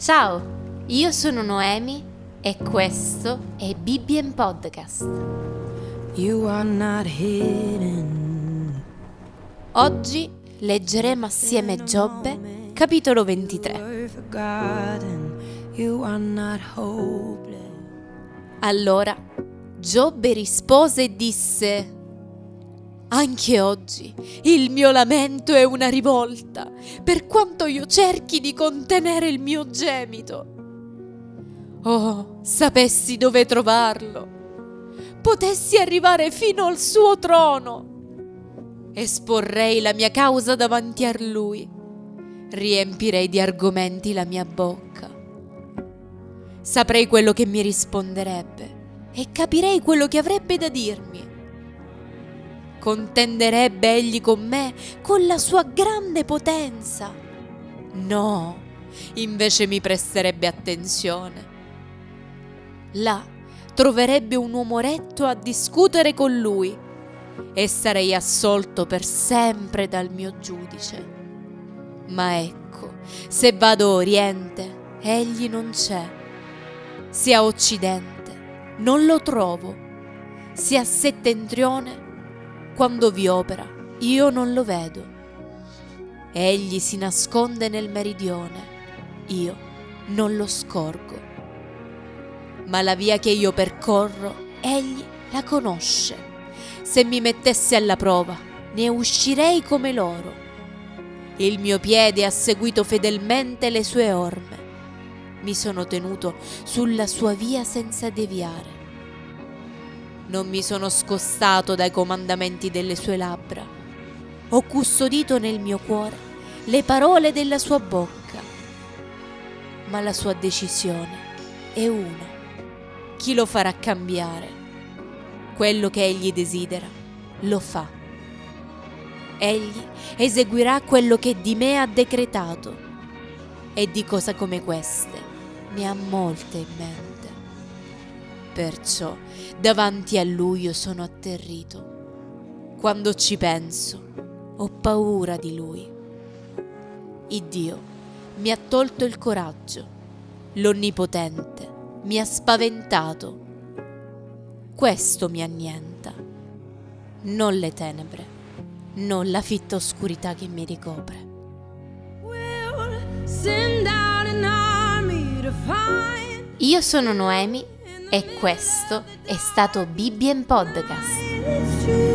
Ciao, io sono Noemi e questo è Bibbien Podcast. Oggi leggeremo assieme Giobbe, capitolo 23. You're forgotten. You are not hopeless. Allora Giobbe rispose e disse: Anche oggi il mio lamento è una rivolta, per quanto io cerchi di contenere il mio gemito. Oh, sapessi dove trovarlo, potessi arrivare fino al suo trono. Esporrei la mia causa davanti a lui, riempirei di argomenti la mia bocca. Saprei quello che mi risponderebbe e capirei quello che avrebbe da dirmi. Contenderebbe egli con me con la sua grande potenza? No, invece mi presterebbe attenzione. Là troverebbe un uomo retto a discutere con lui e sarei assolto per sempre dal mio giudice. Ma ecco, se vado a oriente, egli non c'è. Se a occidente, non lo trovo. Se a settentrione, quando vi opera, io non lo vedo. Egli si nasconde nel meridione, io non lo scorgo. Ma la via che io percorro, egli la conosce. Se mi mettesse alla prova, ne uscirei come loro. Il mio piede ha seguito fedelmente le sue orme. Mi sono tenuto sulla sua via senza deviare. Non mi sono scostato dai comandamenti delle sue labbra. Ho custodito nel mio cuore le parole della sua bocca. Ma la sua decisione è una. Chi lo farà cambiare? Quello che egli desidera, lo fa. Egli eseguirà quello che di me ha decretato e di cose come queste ne ha molte in mente. Perciò davanti a lui io sono atterrito. Quando ci penso, ho paura di lui. Il Dio mi ha tolto il coraggio, l'Onnipotente mi ha spaventato. Questo mi annienta, non le tenebre, non la fitta oscurità che mi ricopre. Io sono Noemi e questo è stato Bibbien Podcast.